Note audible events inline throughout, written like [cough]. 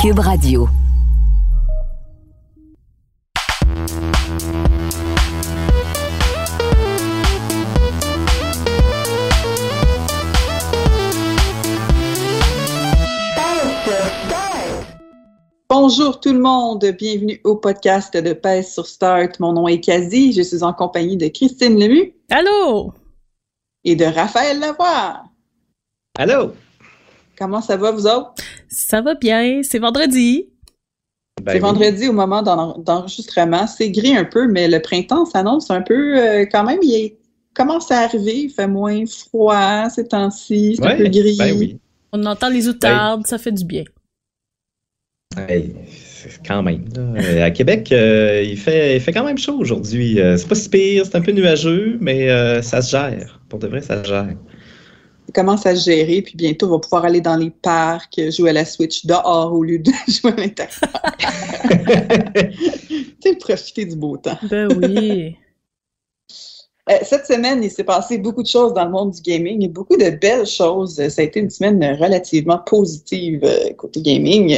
Cube Radio. Bonjour tout le monde, bienvenue au podcast de Pèse sur Start. Mon nom est Kazi, je suis en compagnie de Christine Lemu Allô? et de Raphaël Lavoie. Allô? Comment ça va vous autres? Ça va bien, c'est vendredi. Ben C'est oui. vendredi au moment d'en- d'enregistrement. C'est gris un peu, mais le printemps s'annonce un peu euh, quand même. Il est- commence à arriver, il fait moins froid ces temps-ci, c'est un peu gris. Ben oui. On entend les outardes, ça fait du bien. Hey, quand même. là. Euh, À Québec, euh, il, fait, il fait quand même chaud aujourd'hui. Euh, c'est pas si pire, c'est un peu nuageux, mais euh, ça se gère. Pour de vrai, ça se gère. Commence à se gérer, puis bientôt on va pouvoir aller dans les parcs, jouer à la Switch dehors au lieu de [laughs] jouer à l'intérieur. [laughs] [laughs] tu sais, profiter du beau temps. Ben oui. Euh, cette semaine, il s'est passé beaucoup de choses dans le monde du gaming et beaucoup de belles choses. Euh, Ça a été une semaine relativement positive euh, côté gaming.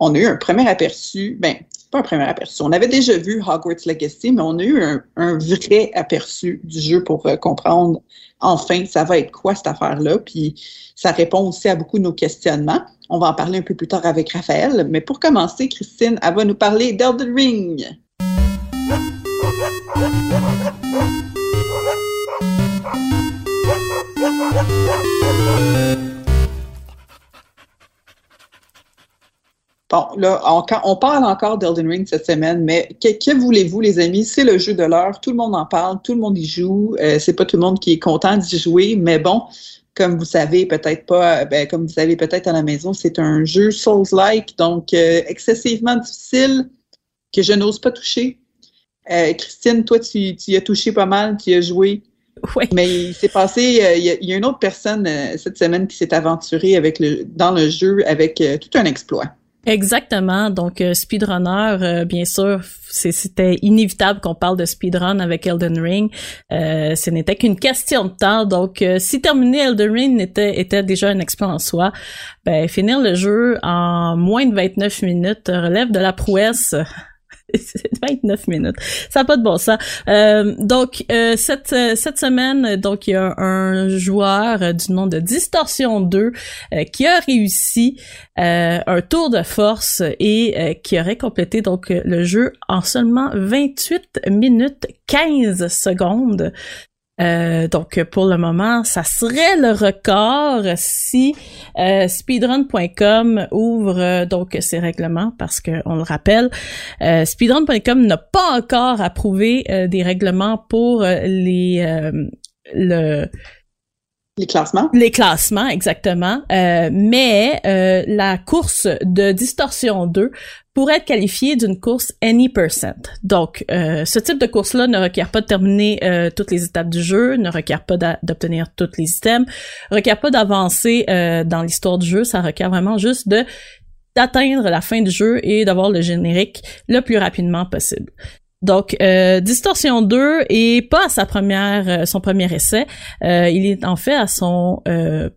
On a eu un premier aperçu, ben, pas un premier aperçu. On avait déjà vu Hogwarts Legacy, mais on a eu un, vrai aperçu du jeu pour comprendre enfin ça va être quoi cette affaire-là. Puis ça répond aussi à beaucoup de nos questionnements. On va en parler un peu plus tard avec Raphaël. Mais pour commencer, Christine, elle va nous parler d'Elden Ring. [laughs] Bon, là, on, parle encore d'Elden Ring cette semaine, mais que, voulez-vous, les amis? C'est le jeu de l'heure. Tout le monde en parle, tout le monde y joue. Euh, c'est pas tout le monde qui est content d'y jouer, mais bon, comme vous savez, peut-être pas, ben, comme vous savez peut-être à la maison, c'est un jeu Souls-like, donc euh, excessivement difficile que je n'ose pas toucher. Euh, Christine, toi, tu, tu y as touché pas mal, tu y as joué. [laughs] Mais il s'est passé, euh, il y, a- il y a une autre personne euh, cette semaine qui s'est aventurée avec le, dans le jeu avec euh, tout un exploit. Exactement. Donc, speedrunner, bien sûr, c'était inévitable qu'on parle de speedrun avec Elden Ring. Euh, ce n'était qu'une question de temps. Donc, si terminer Elden Ring était, était déjà un exploit en soi, ben, finir le jeu en moins de 29 minutes relève de la prouesse. C'est 29 minutes. Ça n'a pas de bon sens. Euh, donc, euh, cette, euh, cette semaine, donc, il y a un joueur euh, du nom de Distortion 2 euh, qui a réussi un tour de force et qui aurait complété donc le jeu en seulement 28 minutes 15 secondes. Euh, donc pour le moment, ça serait le record si euh, speedrun.com ouvre donc ses règlements parce que on le rappelle, euh, speedrun.com n'a pas encore approuvé euh, des règlements pour les le Les classements. les classements, exactement. Euh, mais euh, la course de Distorsion 2 pourrait être qualifiée d'une course any percent. Donc, euh, ce type de course-là ne requiert pas de terminer euh, toutes les étapes du jeu, ne requiert pas d'obtenir tous les items, requiert pas d'avancer euh, dans l'histoire du jeu, ça requiert vraiment juste de d'atteindre la fin du jeu et d'avoir le générique le plus rapidement possible. Donc, euh, Distorsion 2 est pas à sa première, euh, son premier essai. Euh, il est en fait à son, euh,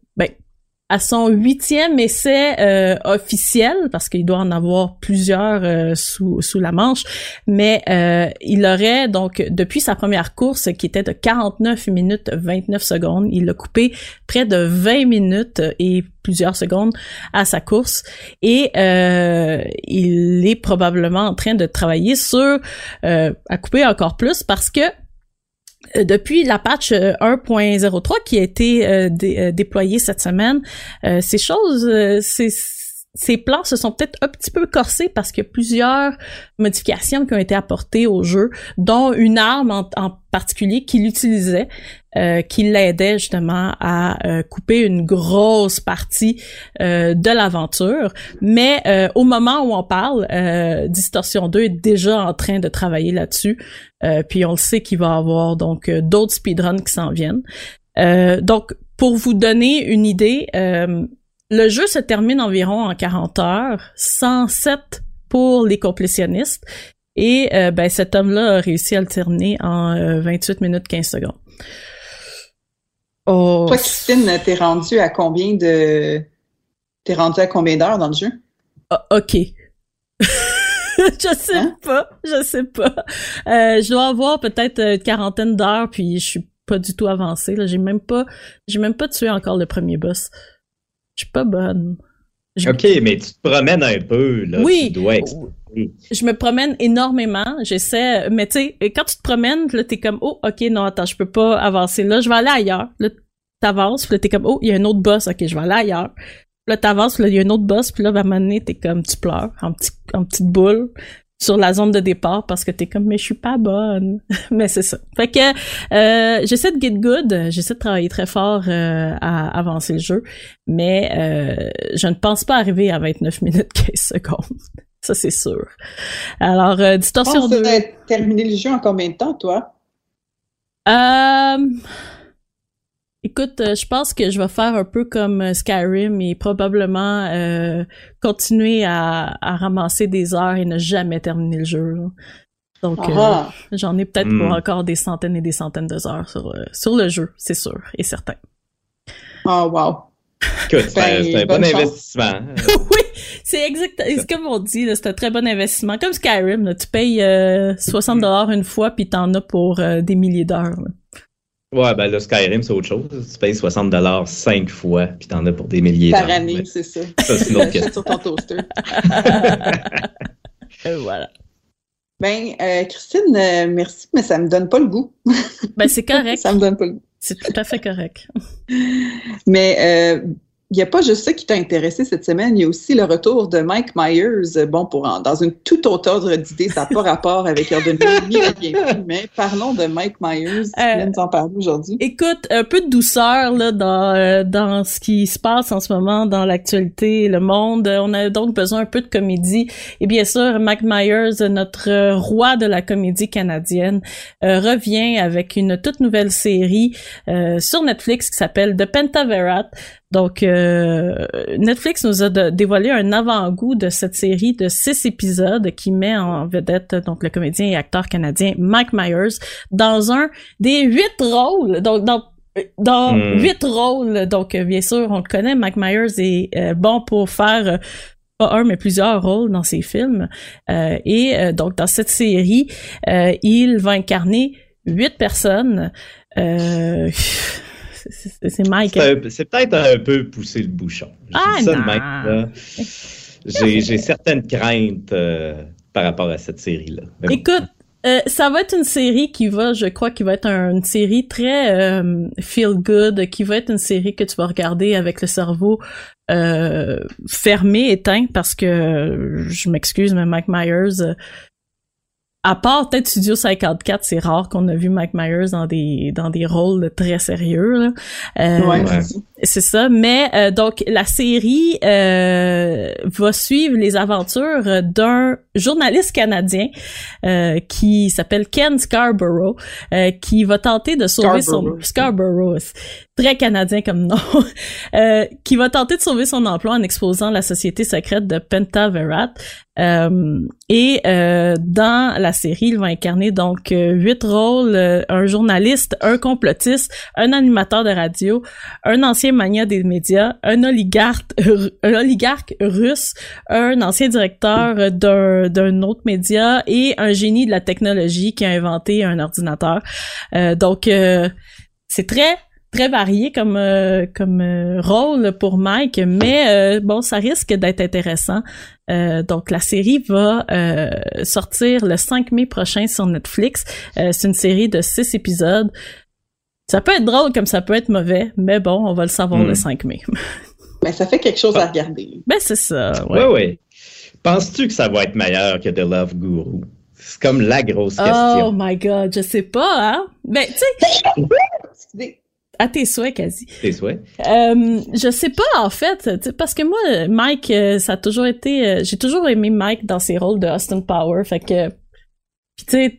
à son huitième essai euh, officiel, parce qu'il doit en avoir plusieurs euh, sous, sous la manche, mais euh, il aurait donc, depuis sa première course, qui était de 49 minutes 29 secondes, il a coupé près de 20 minutes et plusieurs secondes à sa course, et euh, il est probablement en train de travailler sur euh, à couper encore plus parce que depuis la patch euh, 1.03 qui a été euh, dé- euh, déployée cette semaine, euh, ces choses, euh, c'est ces plans se sont peut-être un petit peu corsés parce qu'il y a plusieurs modifications qui ont été apportées au jeu, dont une arme en, particulier qu'il utilisait, euh, qui l'aidait justement à euh, couper une grosse partie euh, de l'aventure. Mais euh, au moment où on parle, Distortion 2 est déjà en train de travailler là-dessus. puis on le sait qu'il va y avoir donc d'autres speedruns qui s'en viennent. donc pour vous donner une idée, le jeu se termine environ en 40 heures, 107 pour les complétionnistes. Et ben, cet homme-là a réussi à le terminer en 28 minutes 15 secondes. Oh. Toi, Christine, t'es rendu à combien de. T'es rendu à combien d'heures dans le jeu? Ah, ok. [laughs] je sais hein? pas, je sais pas. Euh, je dois avoir peut-être une quarantaine d'heures, puis je suis pas du tout avancée. Là, j'ai même pas, j'ai même pas tué encore le premier boss. Je suis pas bonne. Ok, mais tu te promènes un peu là. Oui. Tu dois je me promène énormément. J'essaie, mais tu sais, quand tu te promènes, là, t'es comme, oh, ok, non, attends, je peux pas avancer là, je vais aller ailleurs. Là, t'avances, puis là, t'es comme, oh, il y a un autre boss, ok, je vais aller ailleurs. Puis là, t'avances, puis là, il y a un autre boss, puis là, à un moment donné, t'es comme, tu pleures, en, petit, en petite boule sur la zone de départ parce que t'es comme mais je suis pas bonne [laughs] mais c'est ça fait que euh, j'essaie de get good j'essaie de travailler très fort euh, à avancer le jeu mais euh, je ne pense pas arriver à 29 [laughs] minutes 15 secondes ça, c'est sûr. Alors, euh, Distorsion 2. Tu terminé le jeu en combien de temps, toi? Euh... Écoute, euh, je pense que je vais faire un peu comme euh, Skyrim et probablement euh, continuer à, à, ramasser des heures et ne jamais terminer le jeu. Donc, j'en ai peut-être pour hmm. encore des centaines et des centaines d'heures sur, sur le jeu, c'est sûr et certain. Oh, wow. c'est un, bon investissement. [laughs] oui, c'est exact. C'est comme on dit, c'est un très bon investissement. Comme Skyrim, tu payes 60 euh, dollars une fois puis t'en as pour euh, des milliers d'heures. Ouais, ben le Skyrim, c'est autre chose. Tu payes 60 dollars cinq fois puis t'en as pour des milliers. Par année, c'est ça. Ça, c'est une autre [laughs] question. sur ton toaster. [laughs] Et voilà. Ben, euh, Christine, merci, mais ça me donne pas le goût. ben, c'est correct. [laughs] ça me donne pas le goût. C'est tout à fait correct. Mais euh, il n'y a pas juste ça qui t'a intéressé cette semaine, il y a aussi le retour de Mike Myers. Bon, pour dans une toute autre ordre d'idée, ça n'a pas rapport avec ni [laughs] mais parlons de Mike Myers. Tu euh, viens de t'en parler aujourd'hui. Écoute, un peu de douceur là dans euh, dans ce qui se passe en ce moment dans l'actualité, le monde. On a donc besoin un peu de comédie. Et bien sûr, Mike Myers, notre roi de la comédie canadienne, euh, revient avec une toute nouvelle série sur Netflix qui s'appelle The Pentaverat. Donc, euh, Netflix nous a dévoilé un avant-goût de cette série de six épisodes qui met en vedette donc le comédien et acteur canadien Mike Myers dans un des huit rôles. Donc, dans dans hmm. huit rôles. Donc, bien sûr, on le connaît. Mike Myers est euh, bon pour faire pas un mais plusieurs rôles dans ses films. Euh, et donc, dans cette série, il va incarner huit personnes. C'est Mike. C'est peut-être un peu pousser le bouchon. Ah, non. J'ai certaines craintes euh, par rapport à cette série-là. Écoute, euh, ça va être une série qui va, je crois, qui va être une série très euh, feel good, qui va être une série que tu vas regarder avec le cerveau fermé, éteint, parce que je m'excuse, mais Mike Myers, à part peut-être Studio 54, c'est rare qu'on a vu Mike Myers dans des dans des rôles très sérieux. Là. Euh, ouais, c'est ça. Mais euh, donc la série euh, va suivre les aventures d'un journaliste canadien euh, qui s'appelle Ken Scarborough, euh, qui va tenter de sauver son Scarborough, très canadien comme nom, [laughs] qui va tenter de sauver son emploi en exposant la société secrète de Pentaverat. Euh, et euh, dans la série, il va incarner donc euh, huit rôles un journaliste, un complotiste, un animateur de radio, un ancien mania des médias, un oligarque, un oligarque russe, un ancien directeur d'un d'un autre média et un génie de la technologie qui a inventé un ordinateur. donc c'est très très varié comme euh, comme euh, rôle pour Mike, mais euh, bon, ça risque d'être intéressant. donc la série va sortir le 5 mai prochain sur Netflix. c'est une série de six épisodes. Ça peut être drôle comme ça peut être mauvais, mais bon, on va le savoir le 5 hmm. mai. [laughs] Ben, ça fait quelque chose à regarder. Ben, c'est ça. Ouais, Ouais. ouais. Penses-tu que ça va être meilleur que The Love Guru? C'est comme la grosse Oh question. my god, je sais pas, hein. Ben, tu sais. [laughs] à tes souhaits, quasi. Tes souhaits? Euh, je sais pas en fait, parce que moi, Mike, euh, ça a toujours été, euh, j'ai toujours aimé Mike dans ses rôles de Austin Power, fait que, puis tu sais,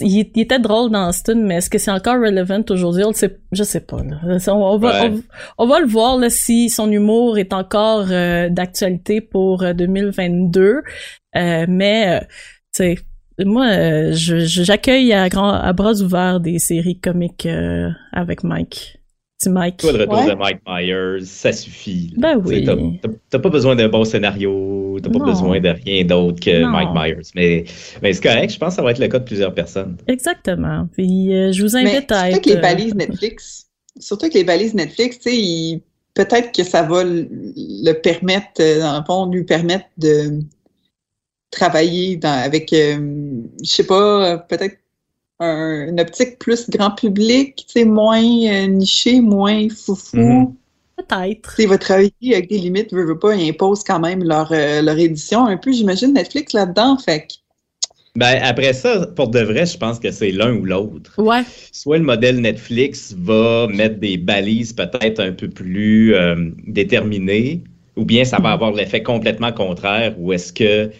il, il était drôle dans Austin, mais est-ce que c'est encore relevant aujourd'hui? Je sais pas. Là. On, on va, Ouais. on, on va le voir là si son humour est encore euh, d'actualité pour euh, 2022, Euh, mais tu sais. Moi, euh, j'accueille à, grand, à bras ouverts des séries comiques euh, avec Mike. Petit Mike. Toi, le retour Ouais. de Mike Myers, ça suffit. là. Ben oui. T'as pas besoin d'un bon scénario, t'as pas besoin de rien d'autre que Non. Mike Myers. Mais, mais c'est correct, je pense que ça va être le cas de plusieurs personnes. Exactement. Puis euh, je vous Mais invite à surtout être. que les balises Netflix, surtout que les balises Netflix, tu sais, ils- peut-être que ça va le, permettre, dans le fond, lui permettre de travailler dans, avec, euh, je sais pas, peut-être un- une optique plus grand public, tu sais, moins euh, niché, moins foufou. Mhm. Peut-être. Tu sais, il va travailler avec des limites, veut, veut pas, ils imposent quand même leur, euh, leur édition un peu, j'imagine, Netflix là-dedans, fait que Ben, après ça, pour de vrai, je pense que c'est l'un ou l'autre. Ouais. Soit le modèle Netflix va mettre des balises peut-être un peu plus euh, déterminées, ou bien ça va avoir l'effet complètement contraire, ou est-ce que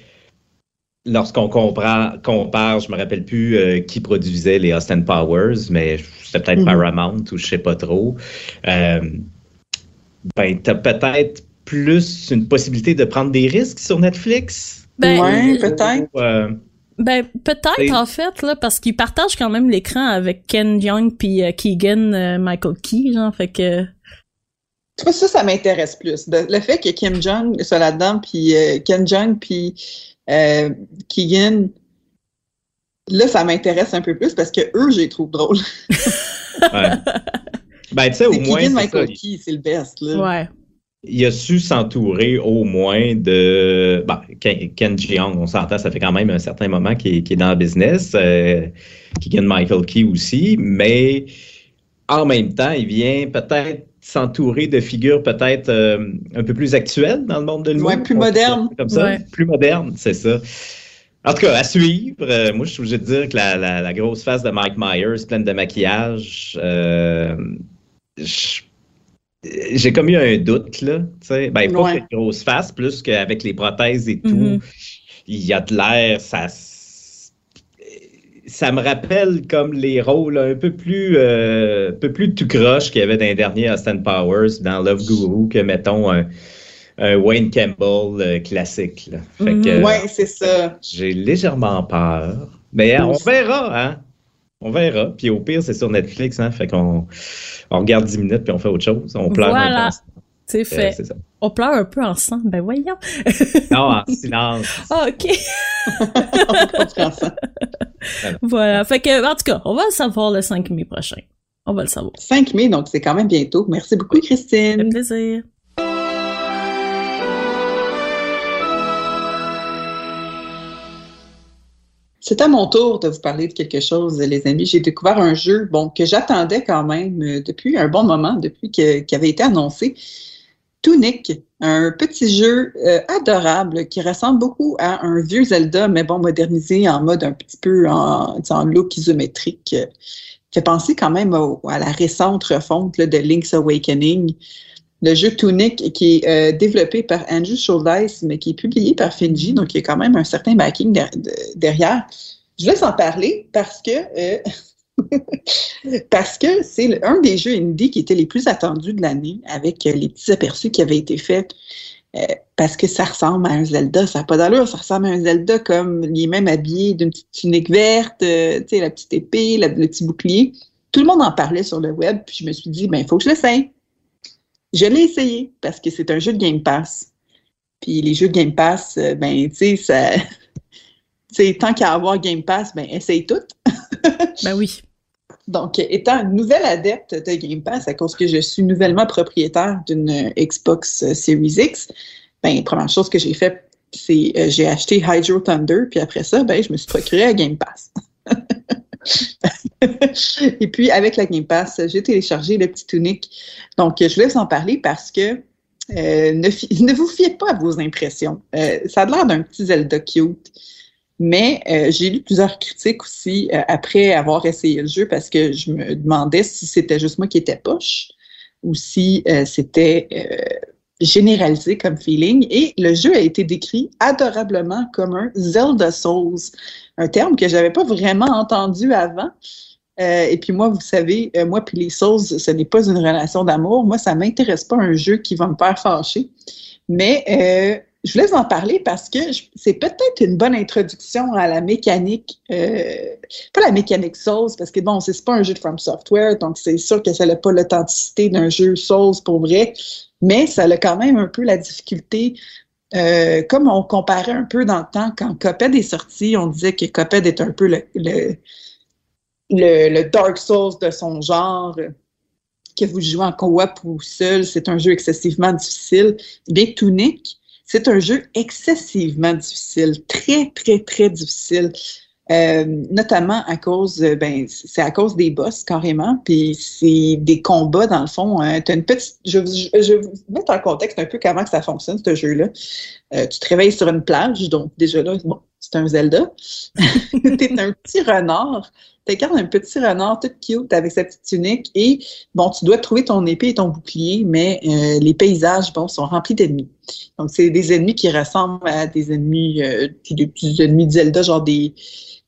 lorsqu'on comprend, compare, je me rappelle plus euh, qui produisait les Austin Powers, mais c'était peut-être Mhm. Paramount ou je sais pas trop. Euh, ben, t'as peut-être plus une possibilité de prendre des risques sur Netflix? Ben, ouais, euh, peut-être. Euh, Ben peut-être en fait là parce qu'ils partagent quand même l'écran avec Ken Jeong puis euh, Keegan euh, Michael Key genre fait que Tu vois, ça, ça m'intéresse plus. De- le fait que Kim Jong soit là-dedans, puis euh, Ken Jong, puis euh, Keegan, là, ça m'intéresse un peu plus parce que eux, je les trouve drôles. [laughs] ouais. Ben, tu sais, au moins, Keegan Michael. Key, c'est le best. Là. ouais. il a su s'entourer au moins de. Bon, Ken, Ken Jeong, on s'entend, ça fait quand même un certain moment qu'il est, qu'il est dans le business. Euh, Keegan Michael Key aussi, mais en même temps, il vient peut-être s'entourer de figures peut-être euh, un peu plus actuelles dans le monde de l'humour. Ouais, plus moderne. Comme ça, Ouais. plus moderne, c'est ça. En tout cas, à suivre. Euh, moi, je suis obligé de dire que la, la- la grosse face de Mike Myers, pleine de maquillage, euh, j'ai comme eu un doute, là. tu sais. Ben, pas Ouais. une grosse face, plus qu'avec les prothèses et tout. Mhm. Il y a de l'air, ça. Ça me rappelle comme les rôles un peu plus, euh, un peu plus tout croche qu'il y avait dans les derniers Austin Powers, dans Love Guru, que mettons un, un Wayne Campbell euh, classique. Là. Fait Mhm. que, Ouais, c'est ça. j'ai légèrement peur. Mais euh, on verra, hein? On verra. Puis au pire, c'est sur Netflix, hein? Fait qu'on on regarde 10 minutes puis on fait autre chose. On pleure un peu Voilà. C'est Euh, fait. On pleure un peu ensemble. Ben voyons. Non, en silence. [laughs] Ah, OK. On [laughs] voilà. Fait que, en tout cas, on va le savoir le 5 mai prochain. On va le savoir. 5 mai, donc c'est quand même bientôt. Merci beaucoup, Christine. plaisir. C'est à mon tour de vous parler de quelque chose, les amis. J'ai découvert un jeu bon, que j'attendais quand même euh, depuis un bon moment, depuis que- qu'il avait été annoncé. Tunic, un petit jeu euh, adorable qui ressemble beaucoup à un vieux Zelda, mais bon, modernisé en mode un petit peu en, look isométrique. Euh, fait penser quand même à la récente refonte de Link's Awakening. Le jeu Tunic qui est euh, développé par Andrew Schuldeis, mais qui est publié par Finji, donc il y a quand même un certain backing der- de- derrière. Je laisse en parler parce que [laughs] parce que c'est un des jeux indie qui était les plus attendus de l'année, avec euh, les petits aperçus qui avaient été faits. euh, parce que ça ressemble à un Zelda, ça n'a pas d'allure, ça ressemble à un Zelda comme il est même habillé d'une petite tunique verte, euh, tu sais, la petite épée, le petit bouclier. Tout le monde en parlait sur le web, puis je me suis dit, ben, il faut que je l'essaye. Je l'ai essayé parce que c'est un jeu de Game Pass. Puis les jeux de Game Pass, euh, ben, tu sais, ça. [laughs] Tant qu'à avoir Game Pass, ben, essaye tout. [laughs] [laughs] Ben oui. Donc, étant une nouvelle adepte de Game Pass, à cause que je suis nouvellement propriétaire d'une Xbox Series X, ben, première chose que j'ai fait, c'est euh, j'ai acheté Hydro Thunder, puis après ça, ben, je me suis procuré à Game Pass. [laughs] Et puis, avec la Game Pass, j'ai téléchargé le petit tunique. Donc, je voulais vous en parler parce que Euh, ne, [laughs] ne, vous fiez pas à vos impressions. Euh, ça a l'air d'un petit Zelda cute, mais euh, j'ai lu plusieurs critiques aussi après avoir essayé le jeu parce que je me demandais si c'était juste moi qui étais poche ou si c'était généralisé comme feeling. Et le jeu a été décrit adorablement comme un Zelda Souls, un terme que j'avais pas vraiment entendu avant. Euh, et puis moi, vous savez, euh, moi puis les Souls, ce n'est pas une relation d'amour. Moi, ça m'intéresse pas un jeu qui va me faire fâcher. Mais euh, je voulais vous en parler parce que c'est peut-être une bonne introduction à la mécanique, pas la mécanique Souls, parce que bon, c'est pas un jeu de From Software, donc c'est sûr que ça n'a pas l'authenticité d'un jeu Souls pour vrai, mais ça a quand même un peu la difficulté comme on comparait un peu dans le temps, quand Coped est sorti, on disait que Coped est un peu le, le, Dark Souls de son genre, que vous jouez en coop ou seul, c'est un jeu excessivement difficile. Bien, Tunic, c'est un jeu excessivement difficile, très, très, très difficile. Euh, notamment à cause, ben, c'est à cause des boss carrément, puis c'est des combats dans le fond. Hein. une petite, je, je, vais vous mettre en contexte un peu comment que ça fonctionne ce jeu-là. Euh, tu te réveilles sur une plage, donc déjà là, bon, c'est un Zelda. [laughs] tu es un petit renard t'incarnes un petit renard tout cute avec sa petite tunique et bon, tu dois trouver ton épée et ton bouclier, mais euh, les paysages, bon, sont remplis d'ennemis. Donc, c'est des ennemis qui ressemblent à des ennemis, euh, des petits ennemis de Zelda, genre des,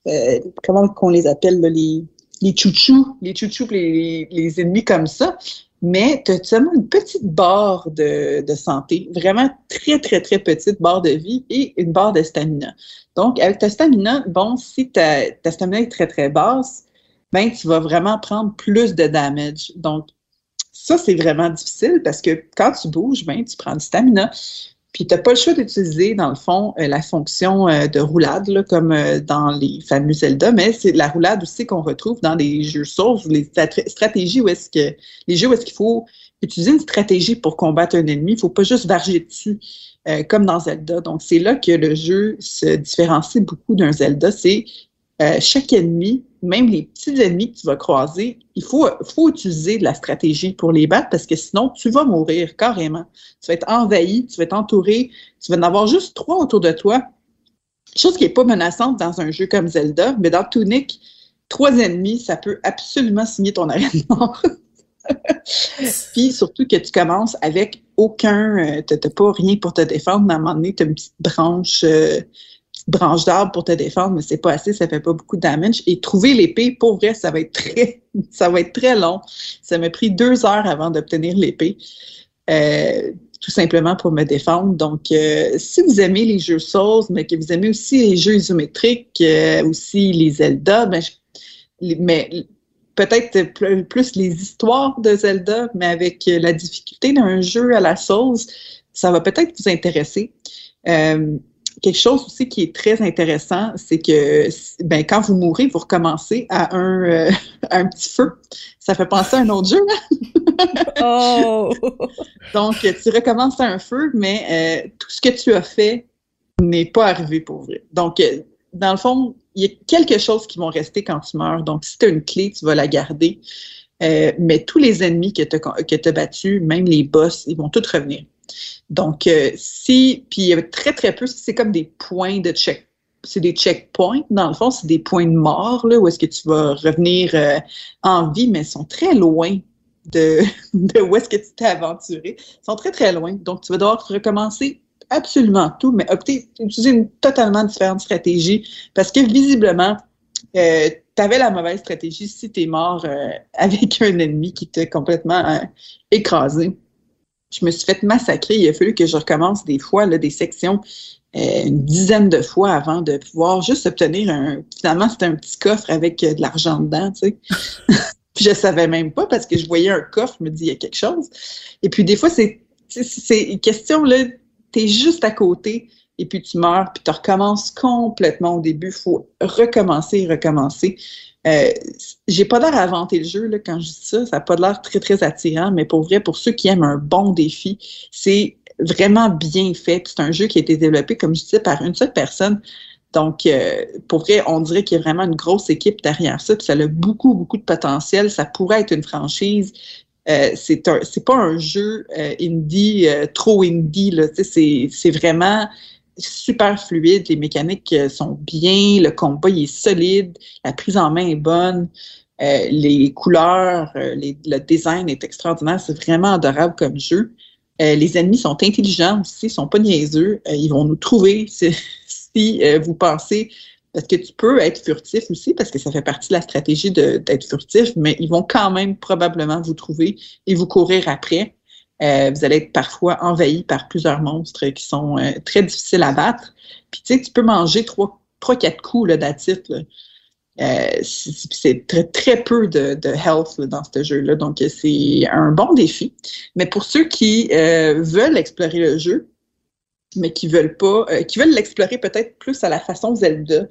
euh, comment qu'on les appelle, les, les chouchous, les chouchous, les ennemis comme ça mais tu as seulement une petite barre de, santé, vraiment très, très, très petite barre de vie et une barre de stamina. Donc, avec ta stamina, bon, si ta, ta stamina est très, très basse, ben, tu vas vraiment prendre plus de damage. Donc, ça, c'est vraiment difficile parce que quand tu bouges, ben, tu prends du stamina. Puis, tu n'as pas le choix d'utiliser, dans le fond, euh, la fonction euh, de roulade, là, comme euh, dans les fameux Zelda, mais c'est la roulade aussi qu'on retrouve dans les jeux Souls, les stratégies où est-ce que, les jeux où est-ce qu'il faut utiliser une stratégie pour combattre un ennemi. Il ne faut pas juste varger dessus, comme dans Zelda. Donc, c'est là que le jeu se différencie beaucoup d'un Zelda. C'est chaque ennemi même les petits ennemis que tu vas croiser, il faut, utiliser de la stratégie pour les battre parce que sinon, tu vas mourir carrément. Tu vas être envahi, tu vas être entouré, tu vas en avoir juste trois autour de toi. Chose qui n'est pas menaçante dans un jeu comme Zelda, mais dans Tunic, trois ennemis, ça peut absolument signer ton arrêt de mort. [laughs] Puis surtout que tu commences avec aucun, euh, tu n'as pas rien pour te défendre, mais à un moment donné, tu as une petite branche euh, branche d'arbre pour te défendre, mais c'est pas assez, ça fait pas beaucoup de damage. Et trouver l'épée, pour vrai, ça va être très, [laughs] ça va être très long. Ça m'a pris deux heures avant d'obtenir l'épée. Euh, tout simplement pour me défendre. Donc, euh, si vous aimez les jeux Souls, mais que vous aimez aussi les jeux isométriques, euh, aussi les Zelda, ben, mais peut-être plus les histoires de Zelda, mais avec la difficulté d'un jeu à la Souls, ça va peut-être vous intéresser. Quelque chose aussi qui est très intéressant, c'est que ben, quand vous mourrez, vous recommencez à un, euh, [laughs] un petit feu. Ça fait penser à un autre jeu. [laughs] oh! Donc, tu recommences à un feu, mais euh, tout ce que tu as fait n'est pas arrivé pour vrai. Donc, euh, dans le fond, il y a quelque chose qui vont rester quand tu meurs. Donc, si tu as une clé, tu vas la garder. mais tous les ennemis que tu as battus, même les boss, ils vont tous revenir. Donc, euh, si, puis il y a très, très peu, c'est comme des points de check. C'est des checkpoints, dans le fond, c'est des points de mort, là, où est-ce que tu vas revenir euh, en vie, mais ils sont très loin [laughs] de, où est-ce que tu t'es aventuré. Ils sont très, très loin. Donc, tu vas devoir recommencer absolument tout, mais opter, utiliser une totalement différente stratégie parce que visiblement, euh, tu avais la mauvaise stratégie si tu es mort [laughs] avec un ennemi qui t'a complètement écrasé je me suis fait massacrer. Il a fallu que je recommence des fois, là, des sections euh, une dizaine de fois avant de pouvoir juste obtenir un. Finalement, c'était un petit coffre avec euh, de l'argent dedans, tu sais. [laughs] puis je savais même pas parce que je voyais un coffre, je me dis il y a quelque chose. Et puis des fois, c'est c'est une question là, tu es juste à côté et puis tu meurs, puis tu recommences complètement au début. Il faut recommencer et recommencer. Euh, j'ai pas l'air à inventer le jeu là, quand je dis ça, ça n'a pas l'air très, très attirant, mais pour vrai, pour ceux qui aiment un bon défi, c'est vraiment bien fait. C'est un jeu qui a été développé, comme je disais, par une seule personne. Donc, euh, pour vrai, on dirait qu'il y a vraiment une grosse équipe derrière ça, puis ça a beaucoup, beaucoup de potentiel. Ça pourrait être une franchise. Euh, c'est un, c'est pas un jeu euh, indie euh, trop indie là. C'est, c'est vraiment super fluide. Les mécaniques sont bien, le combat est solide, la prise en main est bonne. les couleurs, le design est extraordinaire. C'est vraiment adorable comme jeu. les ennemis sont intelligents aussi, ils sont pas niaiseux. ils vont nous trouver [laughs] si, si vous pensez parce que tu peux être furtif aussi, parce que ça fait partie de la stratégie d'être furtif, mais ils vont quand même probablement vous trouver et vous courir après. Euh, vous allez être parfois envahi par plusieurs monstres qui sont euh, très difficiles à battre. Puis tu sais, tu peux manger trois, trois quatre coups là. Euh, c'est très, très peu de, de health dans ce jeu-là, donc c'est un bon défi. Mais pour ceux qui veulent explorer le jeu, mais qui veulent pas, euh, qui veulent l'explorer peut-être plus à la façon Zelda,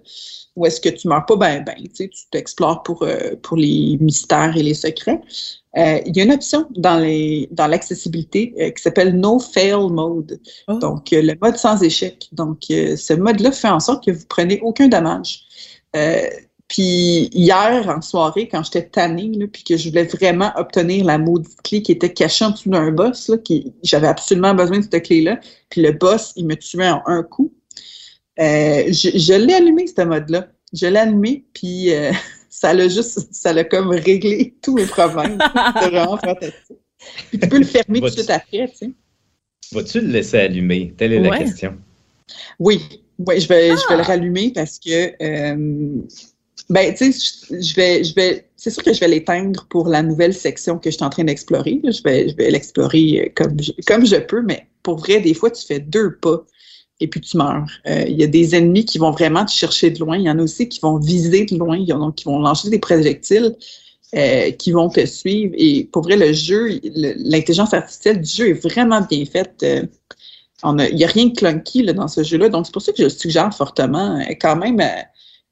où est-ce que tu meurs pas ben ben, tu sais, tu t'explores pour, euh, pour les mystères et les secrets. Euh, il y a une option dans les dans l'accessibilité qui s'appelle No Fail Mode, oh. donc le mode sans échec. Donc ce mode-là fait en sorte que vous prenez aucun dommage. Puis hier, en soirée, quand j'étais tannée, là, puis que je voulais vraiment obtenir la maudite clé qui était cachée en dessous d'un boss, là, qui, j'avais absolument besoin de cette clé-là, puis le boss, il me tuait en un coup. Euh, je, l'ai allumé, ce mode-là. Je l'ai allumé, puis euh, [laughs] ça l'a juste, ça l'a comme réglé tous mes problèmes. [laughs] C'est vraiment fantastique. Puis tu peux le fermer tout de suite après, tu sais. Vas-tu le laisser allumer? Telle est la question. Oui, oui, je vais, je vais le ah! rallumer parce que euh, ben, tu sais, je vais, je vais, c'est sûr que je vais l'éteindre pour la nouvelle section que je suis en train d'explorer. Je vais, je vais l'explorer euh, comme je, comme je peux, mais pour vrai, des fois, tu fais deux pas et puis tu meurs. Euh, il y a des ennemis qui vont vraiment te chercher de loin. Il y en a aussi qui vont viser de loin, donc qui vont lancer des projectiles. Euh, qui vont te suivre. Et pour vrai, le jeu, l'intelligence artificielle du jeu est vraiment bien faite. Euh, il n'y a rien de clunky là, dans ce jeu-là. Donc, c'est pour ça que je suggère fortement quand même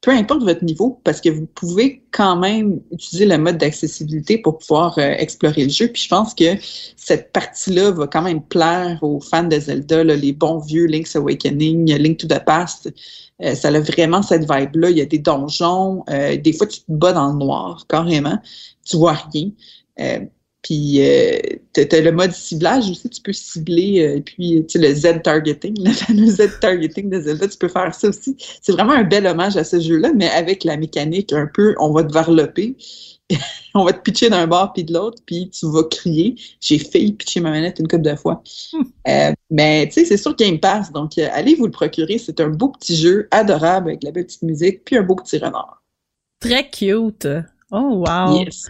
peu importe votre niveau, parce que vous pouvez quand même utiliser le mode d'accessibilité pour pouvoir euh, explorer le jeu. Puis je pense que cette partie-là va quand même plaire aux fans de Zelda, les bons vieux Link's Awakening, Link to the Past. Euh, ça a vraiment cette vibe-là. Il y a des donjons. Euh, des fois, tu te bats dans le noir, carrément. Tu vois rien. Puis, euh, tu as, le mode ciblage aussi, tu peux cibler, euh, puis tu sais, le Z-targeting, [laughs] le fameux Z-targeting de Zelda, tu peux faire ça aussi. C'est vraiment un bel hommage à ce jeu-là, mais avec la mécanique un peu, on va te varloper, [laughs] on va te pitcher d'un bord puis de l'autre, puis tu vas crier. J'ai failli pitcher ma manette une couple de fois. Hmm. Euh, mais tu sais, c'est sur Game Pass, donc euh, allez vous le procurer. C'est un beau petit jeu, adorable, avec la belle petite musique, puis un beau petit renard. Très cute. Oh, wow. Yes.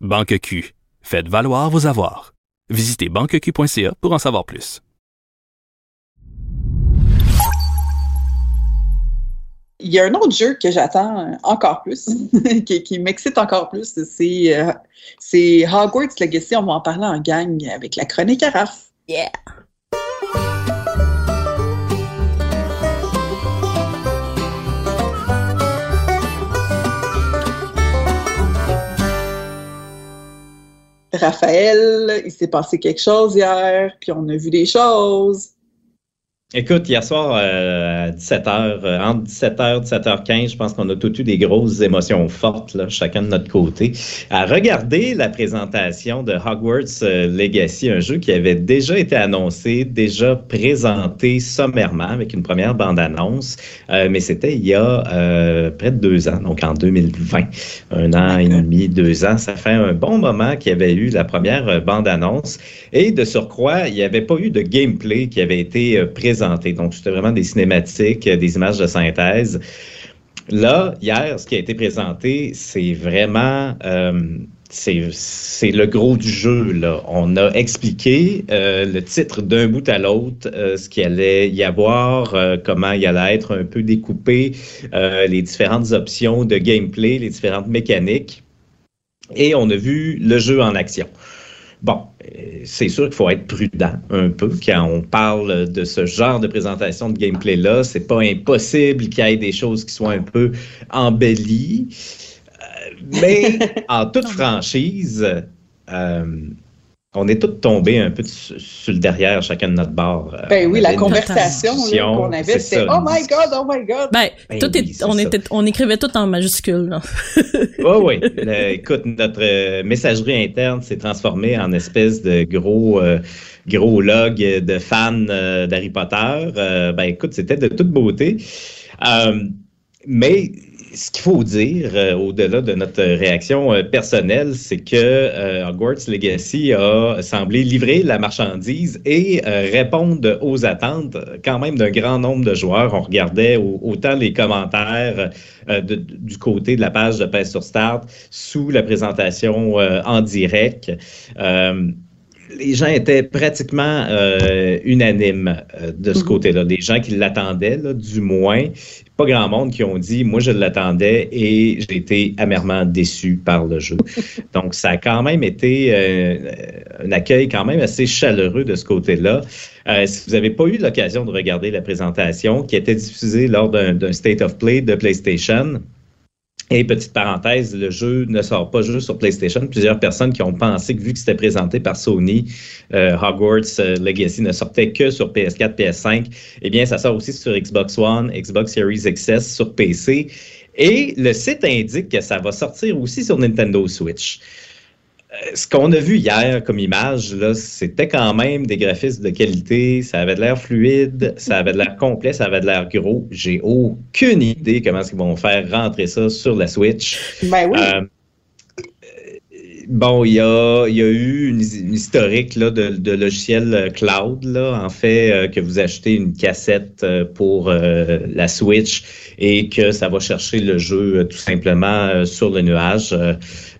Banque Q. Faites valoir vos avoirs. Visitez banqueq.ca pour en savoir plus. Il y a un autre jeu que j'attends encore plus, [laughs] qui, m'excite encore plus, euh, c'est Hogwarts Legacy. On va en parler en gang avec la chronique à Yeah! Raphaël, il s'est passé quelque chose hier, puis on a vu des choses. Écoute, hier soir, euh, à 17h, euh, entre 17h et 17h15, je pense qu'on a tous eu des grosses émotions fortes, là, chacun de notre côté, à regarder la présentation de Hogwarts euh, Legacy, un jeu qui avait déjà été annoncé, déjà présenté sommairement avec une première bande-annonce, mais c'était il y a près de deux ans, donc en 2020, un an et demi, deux ans. Ça fait un bon moment qu'il y avait eu la première bande-annonce. Et de surcroît, il n'y avait pas eu de gameplay qui avait été présenté donc, c'était vraiment des cinématiques, euh, des images de synthèse. Là, hier, ce qui a été présenté, c'est vraiment euh, c'est le gros du jeu. Là. On a expliqué euh, le titre d'un bout à l'autre, ce qu'il allait y avoir, comment il allait être un peu découpé, les différentes options de gameplay, les différentes mécaniques. Et on a vu le jeu en action. Bon, c'est sûr qu'il faut être prudent un peu quand on parle de ce genre de présentation de gameplay-là. C'est pas impossible qu'il y ait des choses qui soient un peu embellies. mais [laughs] en toute franchise, on est tous tombés un peu sur le derrière chacun de notre bord. Euh, ben oui, la conversation qu'on avait, c'était Oh my God, oh my God. Ben, ben tout on, était, on écrivait tout en majuscule. [laughs] oui, oui. écoute, notre euh, messagerie interne s'est transformée en espèce de gros, euh, gros log de fans d'Harry Potter. ben écoute, c'était de toute beauté. mais ce qu'il faut dire, euh, au-delà de notre réaction euh, personnelle, c'est que euh, Hogwarts Legacy a semblé livrer la marchandise et répondre aux attentes quand même d'un grand nombre de joueurs. On regardait autant les commentaires du côté de la page de Pace sur Start sous la présentation en direct les gens étaient pratiquement unanimes de ce mm-hmm. côté-là. Des gens qui l'attendaient, du moins pas grand monde qui ont dit moi je l'attendais et j'ai été amèrement déçu par le jeu. [laughs] Donc ça a quand même été euh, un accueil quand même assez chaleureux de ce côté-là. Euh, si vous n'avez pas eu l'occasion de regarder la présentation qui était diffusée lors d'un State of Play de PlayStation, et petite parenthèse, le jeu ne sort pas juste sur PlayStation. Plusieurs personnes qui ont pensé que vu que c'était présenté par Sony, euh, Hogwarts euh, Legacy ne sortait que sur PS4, PS5. Eh bien, ça sort aussi sur Xbox One, Xbox Series XS, sur PC. Et le site indique que ça va sortir aussi sur Nintendo Switch. Euh, ce qu'on a vu hier comme image, c'était quand même des graphismes de qualité. Ça avait de l'air fluide, ça avait de l'air complet, ça avait de l'air gros. J'ai aucune idée comment ils vont faire rentrer ça sur la Switch. Ben oui. Euh, bon, il y a, y a eu une, historique là, de, de logiciels cloud, là, en fait, euh, que vous achetez une cassette pour la Switch et que ça va chercher le jeu tout simplement sur le nuage.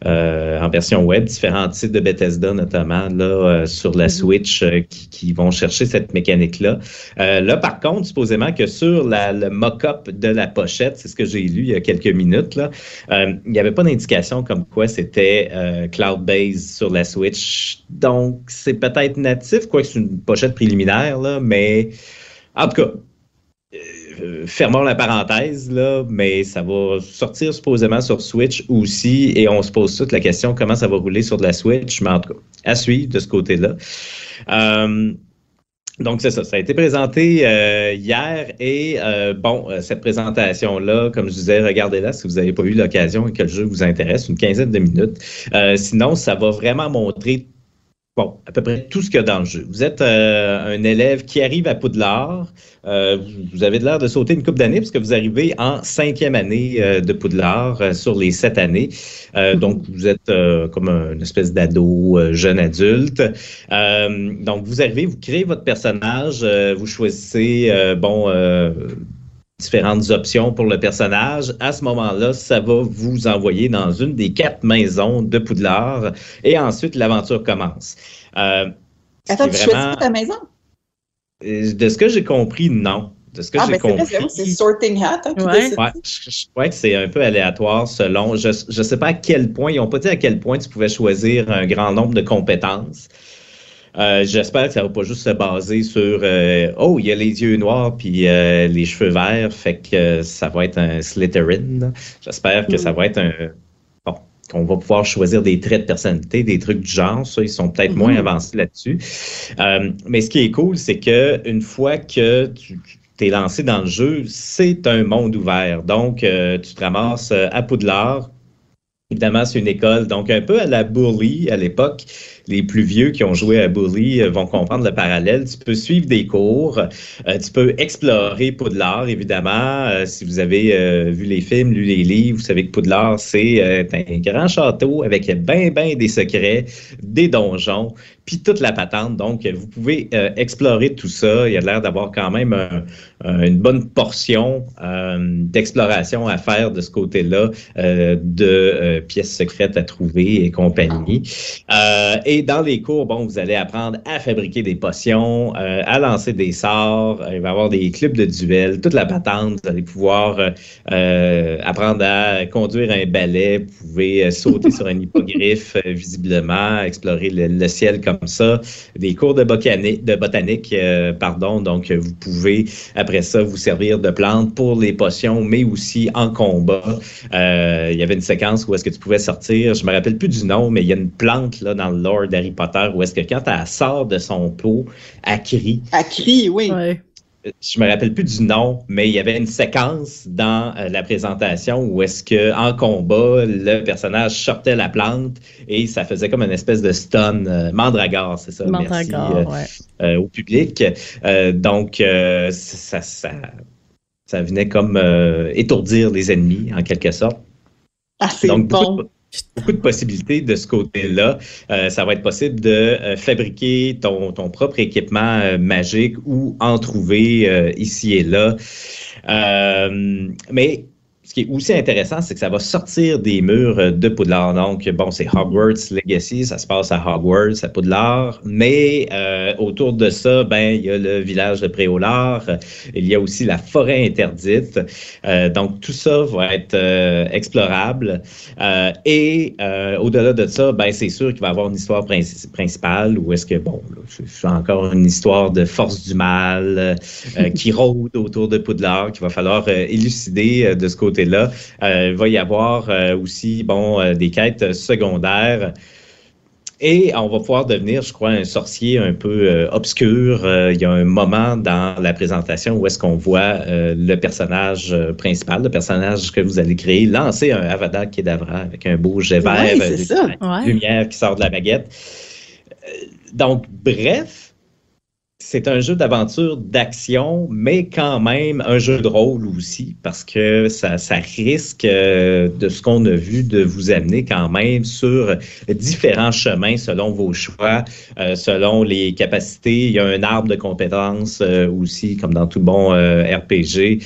Euh, en version web, différents types de Bethesda notamment là euh, sur la mhm. Switch euh, qui, vont chercher cette mécanique-là. là, par contre, supposément que sur la, le mock-up de la pochette, c'est ce que j'ai lu il y a quelques minutes, là, il n'y avait pas d'indication comme quoi c'était cloud-based sur la Switch. Donc, c'est peut-être natif, quoi que c'est une pochette préliminaire, là, mais en tout cas, fermons la parenthèse, là, mais ça va sortir supposément sur Switch aussi, et on se pose toute la question comment ça va rouler sur de la Switch, mais en tout cas, à suivre de ce côté-là. Euh, donc, c'est ça. Ça a été présenté euh, hier et bon, cette présentation-là, comme je disais, regardez-la si vous n'avez pas eu l'occasion et que le jeu vous intéresse, une quinzaine de minutes. sinon, ça va vraiment montrer bon, à peu près tout ce qu'il y a dans le jeu. Vous êtes un élève qui arrive à Poudlard, euh, vous avez l'air de sauter une coupe d'années parce que vous arrivez en cinquième année euh, de Poudlard euh, sur les sept années. donc, vous êtes comme une espèce d'ado, jeune adulte. donc, vous arrivez, vous créez votre personnage, vous choisissez, bon, différentes options pour le personnage. À ce moment-là, ça va vous envoyer dans une des quatre maisons de Poudlard et ensuite l'aventure commence. Attends, tu choisis ta maison? De ce que j'ai compris, non. De ce que ah, j'ai compris. C'est sorting hat. Hein, ouais. je, crois que c'est un peu aléatoire selon. Je ne sais pas à quel point. Ils n'ont pas dit à quel point tu pouvais choisir un grand nombre de compétences. Euh, j'espère que ça va pas juste se baser sur euh, oh il y a les yeux noirs puis euh, les cheveux verts fait que ça va être un Slytherin. J'espère que ça mm. va être un qu'on va pouvoir choisir des traits de personnalité, des trucs du genre. Ça, ils sont peut-être moins mhm. avancés là-dessus. Mais ce qui est cool, c'est que une fois que tu, t'es lancé dans le jeu, c'est un monde ouvert. Donc, tu te ramasses à Poudlard. Évidemment, c'est une école, donc un peu à la Bully à l'époque les plus vieux qui ont joué à Bully euh, vont comprendre le parallèle. Tu peux suivre des cours, euh, tu peux explorer Poudlard, évidemment. Euh, si vous avez vu les films, lu les livres, vous savez que Poudlard, c'est un grand château avec bien, bien des secrets, des donjons, puis toute la patente. Donc, vous pouvez explorer tout ça. Il y a l'air d'avoir quand même une bonne portion d'exploration à faire de ce côté-là, de pièces secrètes à trouver et compagnie. Et dans les cours, bon, vous allez apprendre à fabriquer des potions, euh, à lancer des sorts, il va y avoir des clubs de duel, toute la patente. Vous allez pouvoir apprendre à conduire un balai, vous pouvez sauter sur un [laughs] hippogriffe visiblement, explorer le, ciel comme ça. Des cours de botanique, de botanique pardon. Donc, vous pouvez après ça vous servir de plantes pour les potions, mais aussi en combat. il y avait une séquence où est-ce que tu pouvais sortir, je me rappelle plus du nom, mais il y a une plante là, dans le lore d'Harry Potter où est-ce que quand elle sort de son pot, elle crie. Elle crie, oui. Je me rappelle plus du nom, mais il y avait une séquence dans euh, la présentation où est-ce que en combat, le personnage sortait la plante et ça faisait comme une espèce de stun. Euh, mandragore, c'est ça. merci euh, au public. donc, ça, ça, ça, venait comme étourdir les ennemis, en quelque sorte. Ah, c'est bon beaucoup de possibilités de ce côté-là. Euh, ça va être possible de euh, fabriquer ton, ton, propre équipement euh, magique ou en trouver ici et là. mais ce qui est aussi intéressant, c'est que ça va sortir des murs euh, de Poudlard. Donc, bon, c'est Hogwarts Legacy, ça se passe à Hogwarts, à Poudlard, mais euh, autour de ça, ben, il y a le village de Préolard, il y a aussi la forêt interdite. Euh, donc, tout ça va être explorable. et au-delà de ça, ben, c'est sûr qu'il va y avoir une histoire principale où est-ce que, bon, c'est encore une histoire de force du mal qui [laughs] rôde autour de Poudlard, qu'il va falloir élucider de ce côté là euh, il va y avoir euh, aussi bon, euh, des quêtes secondaires. Et on va pouvoir devenir, je crois, un sorcier un peu obscur. il y a un moment dans la présentation où est-ce qu'on voit le personnage principal, le personnage que vous allez créer, lancer un Avada Kedavra avec un beau jet vert, lumière qui sort de la baguette. Donc, bref, c'est un jeu d'aventure, d'action, mais quand même un jeu de rôle aussi, parce que ça, risque, euh, de ce qu'on a vu, de vous amener quand même sur différents chemins selon vos choix, euh, selon les capacités. Il y a un arbre de compétences euh, aussi, comme dans tout bon RPG.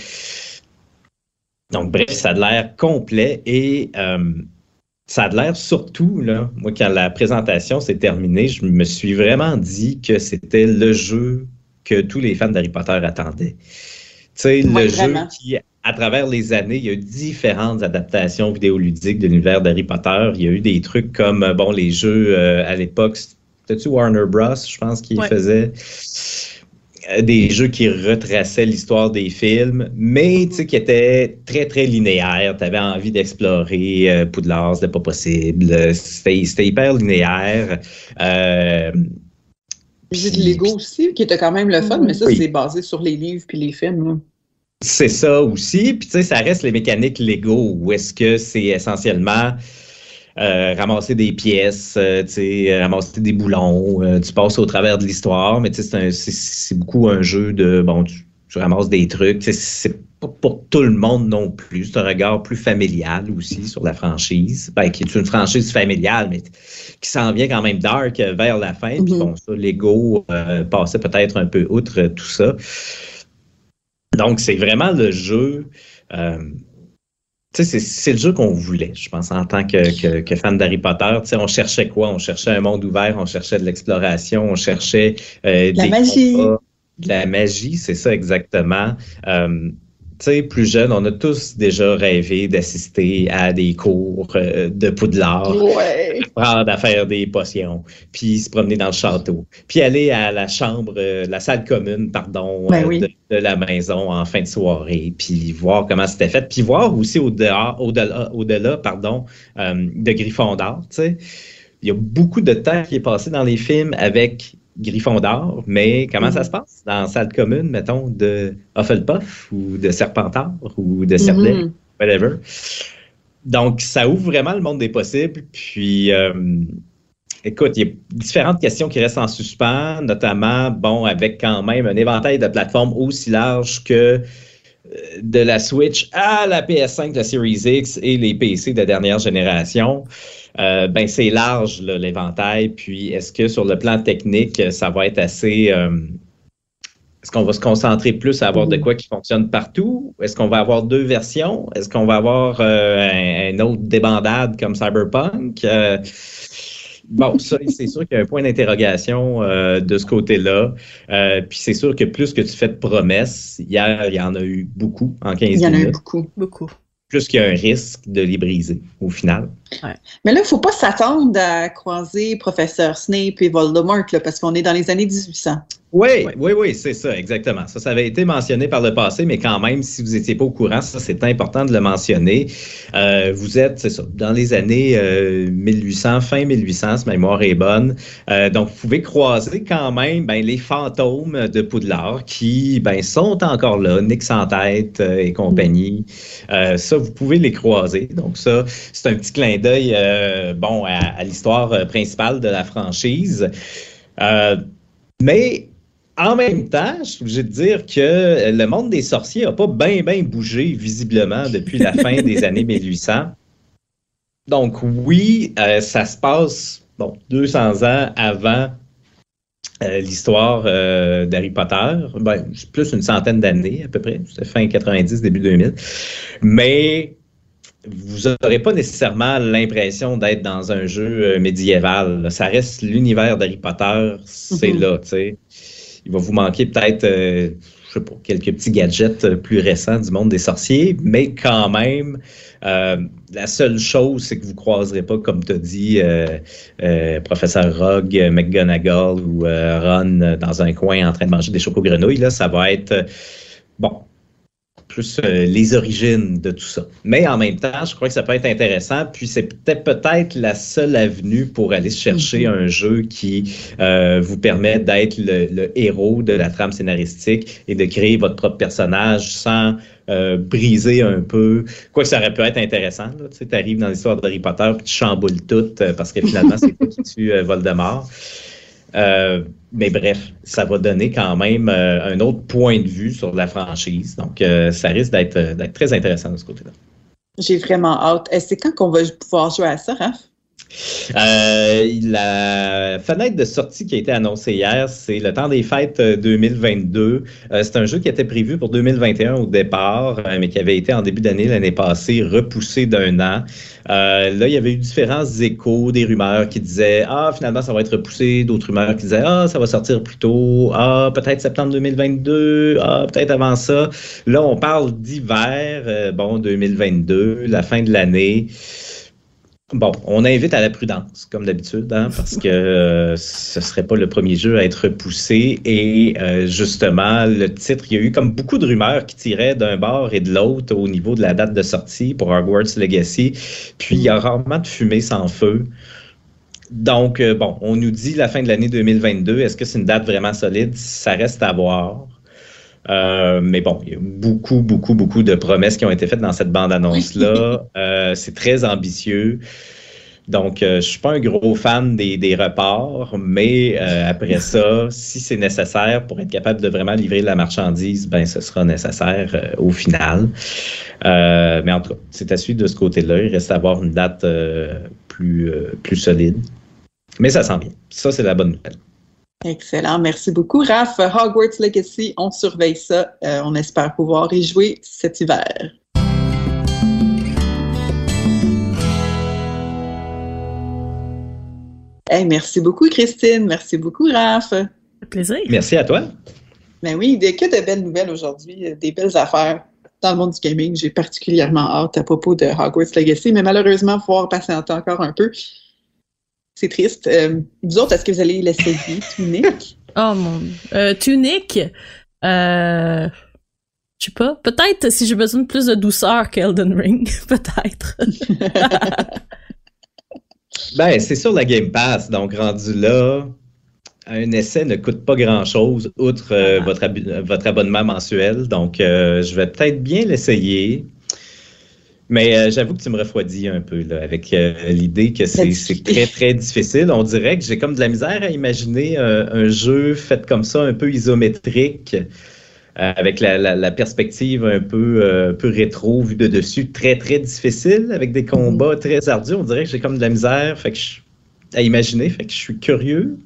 Donc, bref, ça a l'air complet et ça a l'air surtout, là, moi, quand la présentation s'est terminée, je me suis vraiment dit que c'était le jeu que tous les fans d'Harry Potter attendaient. Tu sais, le jeu qui, à travers les années, il y a eu différentes adaptations vidéoludiques de l'univers d'Harry Potter. Il y a eu des trucs comme, euh, bon, les jeux euh, à l'époque, c'était-tu Warner Bros, je pense, qui faisait des jeux qui retraçaient l'histoire des films, mais tu sais, qui étaient très, très linéaires. Tu avais envie d'explorer euh, Poudlard, c'était pas possible. C'était hyper linéaire. Euh, puis de Lego aussi, qui était quand même le fun, mais ça, c'est basé sur les livres puis les films. C'est ça aussi. Puis tu sais, ça reste les mécaniques Lego, où est-ce que c'est essentiellement euh, ramasser des pièces, euh, sais, ramasser des boulons. Euh, tu passes au travers de l'histoire, mais c'est beaucoup un jeu de bon, tu, ramasses des trucs. C'est pas pour tout le monde non plus. C'est un regard plus familial aussi sur la franchise. Ben, qui est une franchise familiale, mais qui s'en vient quand même dark vers la fin. Puis mm-hmm. bon, ça, Lego passait peut-être un peu outre tout ça. Donc, c'est vraiment le jeu c'est le jeu qu'on voulait, je pense, en tant que, que, fan d'Harry Potter. on cherchait quoi? On cherchait un monde ouvert, on cherchait de l'exploration, on cherchait euh, la magie. de la magie, c'est ça exactement. Euh, sais, plus jeune, on a tous déjà rêvé d'assister à des cours euh, de Poudlard, ouais. [laughs] apprendre à faire des potions, puis se promener dans le château, puis aller à la chambre, euh, la salle commune, pardon, ben euh, de, la maison en fin de soirée, puis voir comment c'était fait, puis voir aussi au-delà, au-delà, au-delà, pardon, de Gryffondor, tu sais. Il y a beaucoup de temps qui est passé dans les films avec Gryffondor, mais comment ça se passe dans la salle commune, mettons, de Hufflepuff ou de Serpentard ou de Cerdet, mhm. whatever? Donc, ça ouvre vraiment le monde des possibles. Puis, euh, écoute, il y a différentes questions qui restent en suspens, notamment, bon, avec quand même un éventail de plateformes aussi large que euh, de la Switch à la PS5, la Series X et les PC de dernière génération. Euh, ben c'est large l'éventail. Puis est-ce que sur le plan technique, ça va être assez euh, est-ce qu'on va se concentrer plus à avoir de mm-hmm. quoi qui fonctionne partout? Est-ce qu'on va avoir deux versions? Est-ce qu'on va avoir euh, un, autre débandade comme Cyberpunk? bon, ça, c'est sûr qu'il y a un point d'interrogation euh, de ce côté-là. Puis c'est sûr que plus que tu fais de promesses, hier, il y en a eu beaucoup en 15 minutes. Il y en a eu beaucoup. Beaucoup. Plus qu'il y a un risque de les briser au final. Mais là, il ne faut pas s'attendre à croiser professeur Snape et Voldemort, là, parce qu'on est dans les années 1800. Oui, oui, oui, c'est ça, exactement. Ça, ça avait été mentionné par le passé, mais quand même, si vous n'étiez pas au courant, ça, c'est important de le mentionner. Euh, vous êtes, c'est ça, dans les années 1800, fin 1800, si ma mémoire est bonne. Euh, donc, vous pouvez croiser quand même ben, les fantômes de Poudlard qui ben, sont encore là, Nix en tête euh, et compagnie. Euh, ça, vous pouvez les croiser. Donc, ça, c'est un petit clin d'œil, euh, bon, à, à l'histoire euh, principale de la franchise. Euh, mais en même temps, je suis obligé de dire que le monde des sorciers n'a pas bien, bien bougé visiblement depuis la fin des [laughs] années 1800. Donc oui, euh, ça se passe bon, 200 ans avant euh, l'histoire euh, d'Harry Potter. Ben, plus une centaine d'années à peu près, fin 90, début 2000. Mais vous n'aurez pas nécessairement l'impression d'être dans un jeu euh, médiéval. Ça reste l'univers d'Harry Potter, c'est Mhm. là, tu sais. Il va vous manquer peut-être, euh, je sais pas, quelques petits gadgets euh, plus récents du monde des sorciers, mais quand même, euh, la seule chose, c'est que vous croiserez pas, comme tu dit, euh, professeur Rogue, McGonagall ou Ron dans un coin en train de manger des chocos-grenouilles. Là, ça va être, bon, plus euh, les origines de tout ça. Mais en même temps, je crois que ça peut être intéressant. Puis c'est peut-être peut-être la seule avenue pour aller chercher un jeu qui euh, vous permet d'être le, le héros de la trame scénaristique et de créer votre propre personnage sans euh, briser un peu. Quoi que ça aurait pu être intéressant. Tu arrives dans l'histoire d'Harry Potter puis tu chamboules tout parce que finalement, c'est toi qui [laughs] tue euh, Voldemort. Euh, mais bref, ça va donner quand même euh, un autre point de vue sur la franchise. Donc, euh, ça risque d'être très intéressant de ce côté-là. J'ai vraiment hâte. C'est quand qu'on va pouvoir jouer à ça, Raph? Euh, la fenêtre de sortie qui a été annoncée hier, c'est le temps des fêtes euh, 2022. Euh, c'est un jeu qui était prévu pour 2021 au départ, euh, mais qui avait été en début d'année l'année passée repoussé d'un an. Euh, là, il y avait eu différents échos, des rumeurs qui disaient ah finalement ça va être repoussé, d'autres rumeurs qui disaient ah ça va sortir plus tôt, ah peut-être septembre 2022, ah peut-être avant ça. Là, on parle d'hiver, euh, bon 2022, la fin de l'année. Bon, on invite à la prudence, comme d'habitude, hein, parce que euh, ce serait pas le premier jeu à être repoussé. Et euh, justement, le titre, il y a eu comme beaucoup de rumeurs qui tiraient d'un bord et de l'autre au niveau de la date de sortie pour Hogwarts Legacy. Puis il y a rarement de fumée sans feu. Donc, euh, bon, on nous dit la fin de l'année 2022. Est-ce que c'est une date vraiment solide? Ça reste à voir. Euh, mais bon, il y a beaucoup, beaucoup, beaucoup de promesses qui ont été faites dans cette bande-annonce-là. [laughs] Euh, c'est très ambitieux. Donc, euh, je suis pas un gros fan des, des reports, mais euh, après ça, si c'est nécessaire pour être capable de vraiment livrer de la marchandise, ben ce sera nécessaire euh, au final. Euh, mais en tout cas, c'est à suivre de ce côté-là. Il reste à avoir une date euh, plus, euh, plus solide. Mais ça sent bien. Ça, c'est la bonne nouvelle. Excellent. Merci beaucoup, Raph. Hogwarts Legacy, on surveille ça. Euh, on espère pouvoir y jouer cet hiver. Hey, merci beaucoup, Christine. Merci beaucoup, Raph. Ça fait plaisir. Merci à toi. Ben oui, des, que de belles nouvelles aujourd'hui, euh, des belles affaires dans le monde du gaming. J'ai particulièrement hâte à propos de Hogwarts Legacy, mais malheureusement, il faut patienter encore un peu. C'est triste. Euh, vous autres, est-ce que vous allez l'essayer, Tunic? [laughs] Oh mon. Euh, Tunic. Euh. Je sais pas. Peut-être si j'ai besoin de plus de douceur qu'Elden Ring. [laughs] Peut-être. [laughs] Ben, c'est sur la Game Pass, donc rendu là, un essai ne coûte pas grand-chose, outre euh, votre, ab- votre abonnement mensuel. Donc, euh, je vais peut-être bien l'essayer. Mais euh, j'avoue que tu me refroidis un peu là, avec euh, l'idée que c'est très, très difficile. On dirait que j'ai comme de la misère à imaginer euh, un jeu fait comme ça, un peu isométrique, avec la, la- la perspective un peu, peu rétro vue de dessus, très, très difficile, avec des combats très ardus. On dirait que j'ai comme de la misère fait que je- à imaginer. Fait que je suis curieux,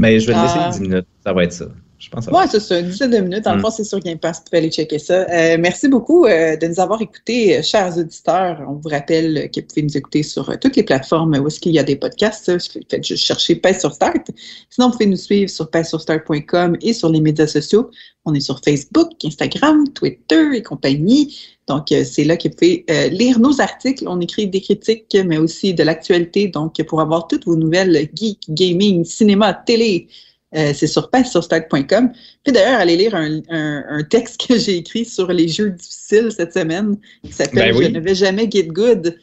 mais je vais le laisser Ah. 10 minutes. Ça va être ça. Je pense. Ouais, c'est ça, une dizaine de minutes. Dans le Mm. fond, c'est sur Game Pass, tu peux aller checker ça. Euh, merci beaucoup euh, de nous avoir écoutés, euh, chers auditeurs. On vous rappelle que vous pouvez nous écouter sur euh, toutes les plateformes où est-ce qu'il y a des podcasts. Faites juste chercher Pace sur Start. Sinon, vous pouvez nous suivre sur pacesurstart.com et sur les médias sociaux. On est sur Facebook, Instagram, Twitter et compagnie. Donc, c'est là que vous pouvez lire nos articles. On écrit des critiques, mais aussi de l'actualité. Donc, pour avoir toutes vos nouvelles geek, gaming, cinéma, télé, euh, c'est sur pacesurstart.com. Puis d'ailleurs, allez lire un, un- un texte que j'ai écrit sur les jeux difficiles cette semaine qui s'appelle Ben oui. Je ne vais jamais get good.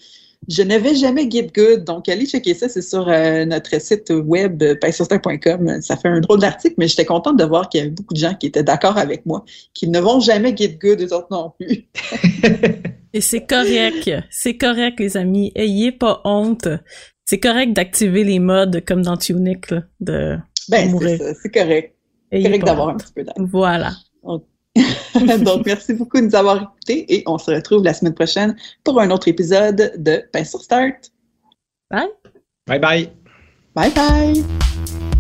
Je ne vais jamais get good. Donc, allez checker ça. C'est sur euh, notre site web euh, pacesurstart.com. Ça fait un drôle d'article, mais j'étais contente de voir qu'il y avait beaucoup de gens qui étaient d'accord avec moi, qu'ils ne vont jamais get good, eux autres non plus. [laughs] Et c'est correct. C'est correct, les amis. Ayez pas honte. C'est correct d'activer les modes comme dans Tunic, là, de Ben, c'est ça. C'est correct. C'est correct d'avoir un petit peu d'air. Voilà. [laughs] Donc, merci beaucoup de nous avoir écoutés et on se retrouve la semaine prochaine pour un autre épisode de Pain sur Start. Bye bye. Bye bye!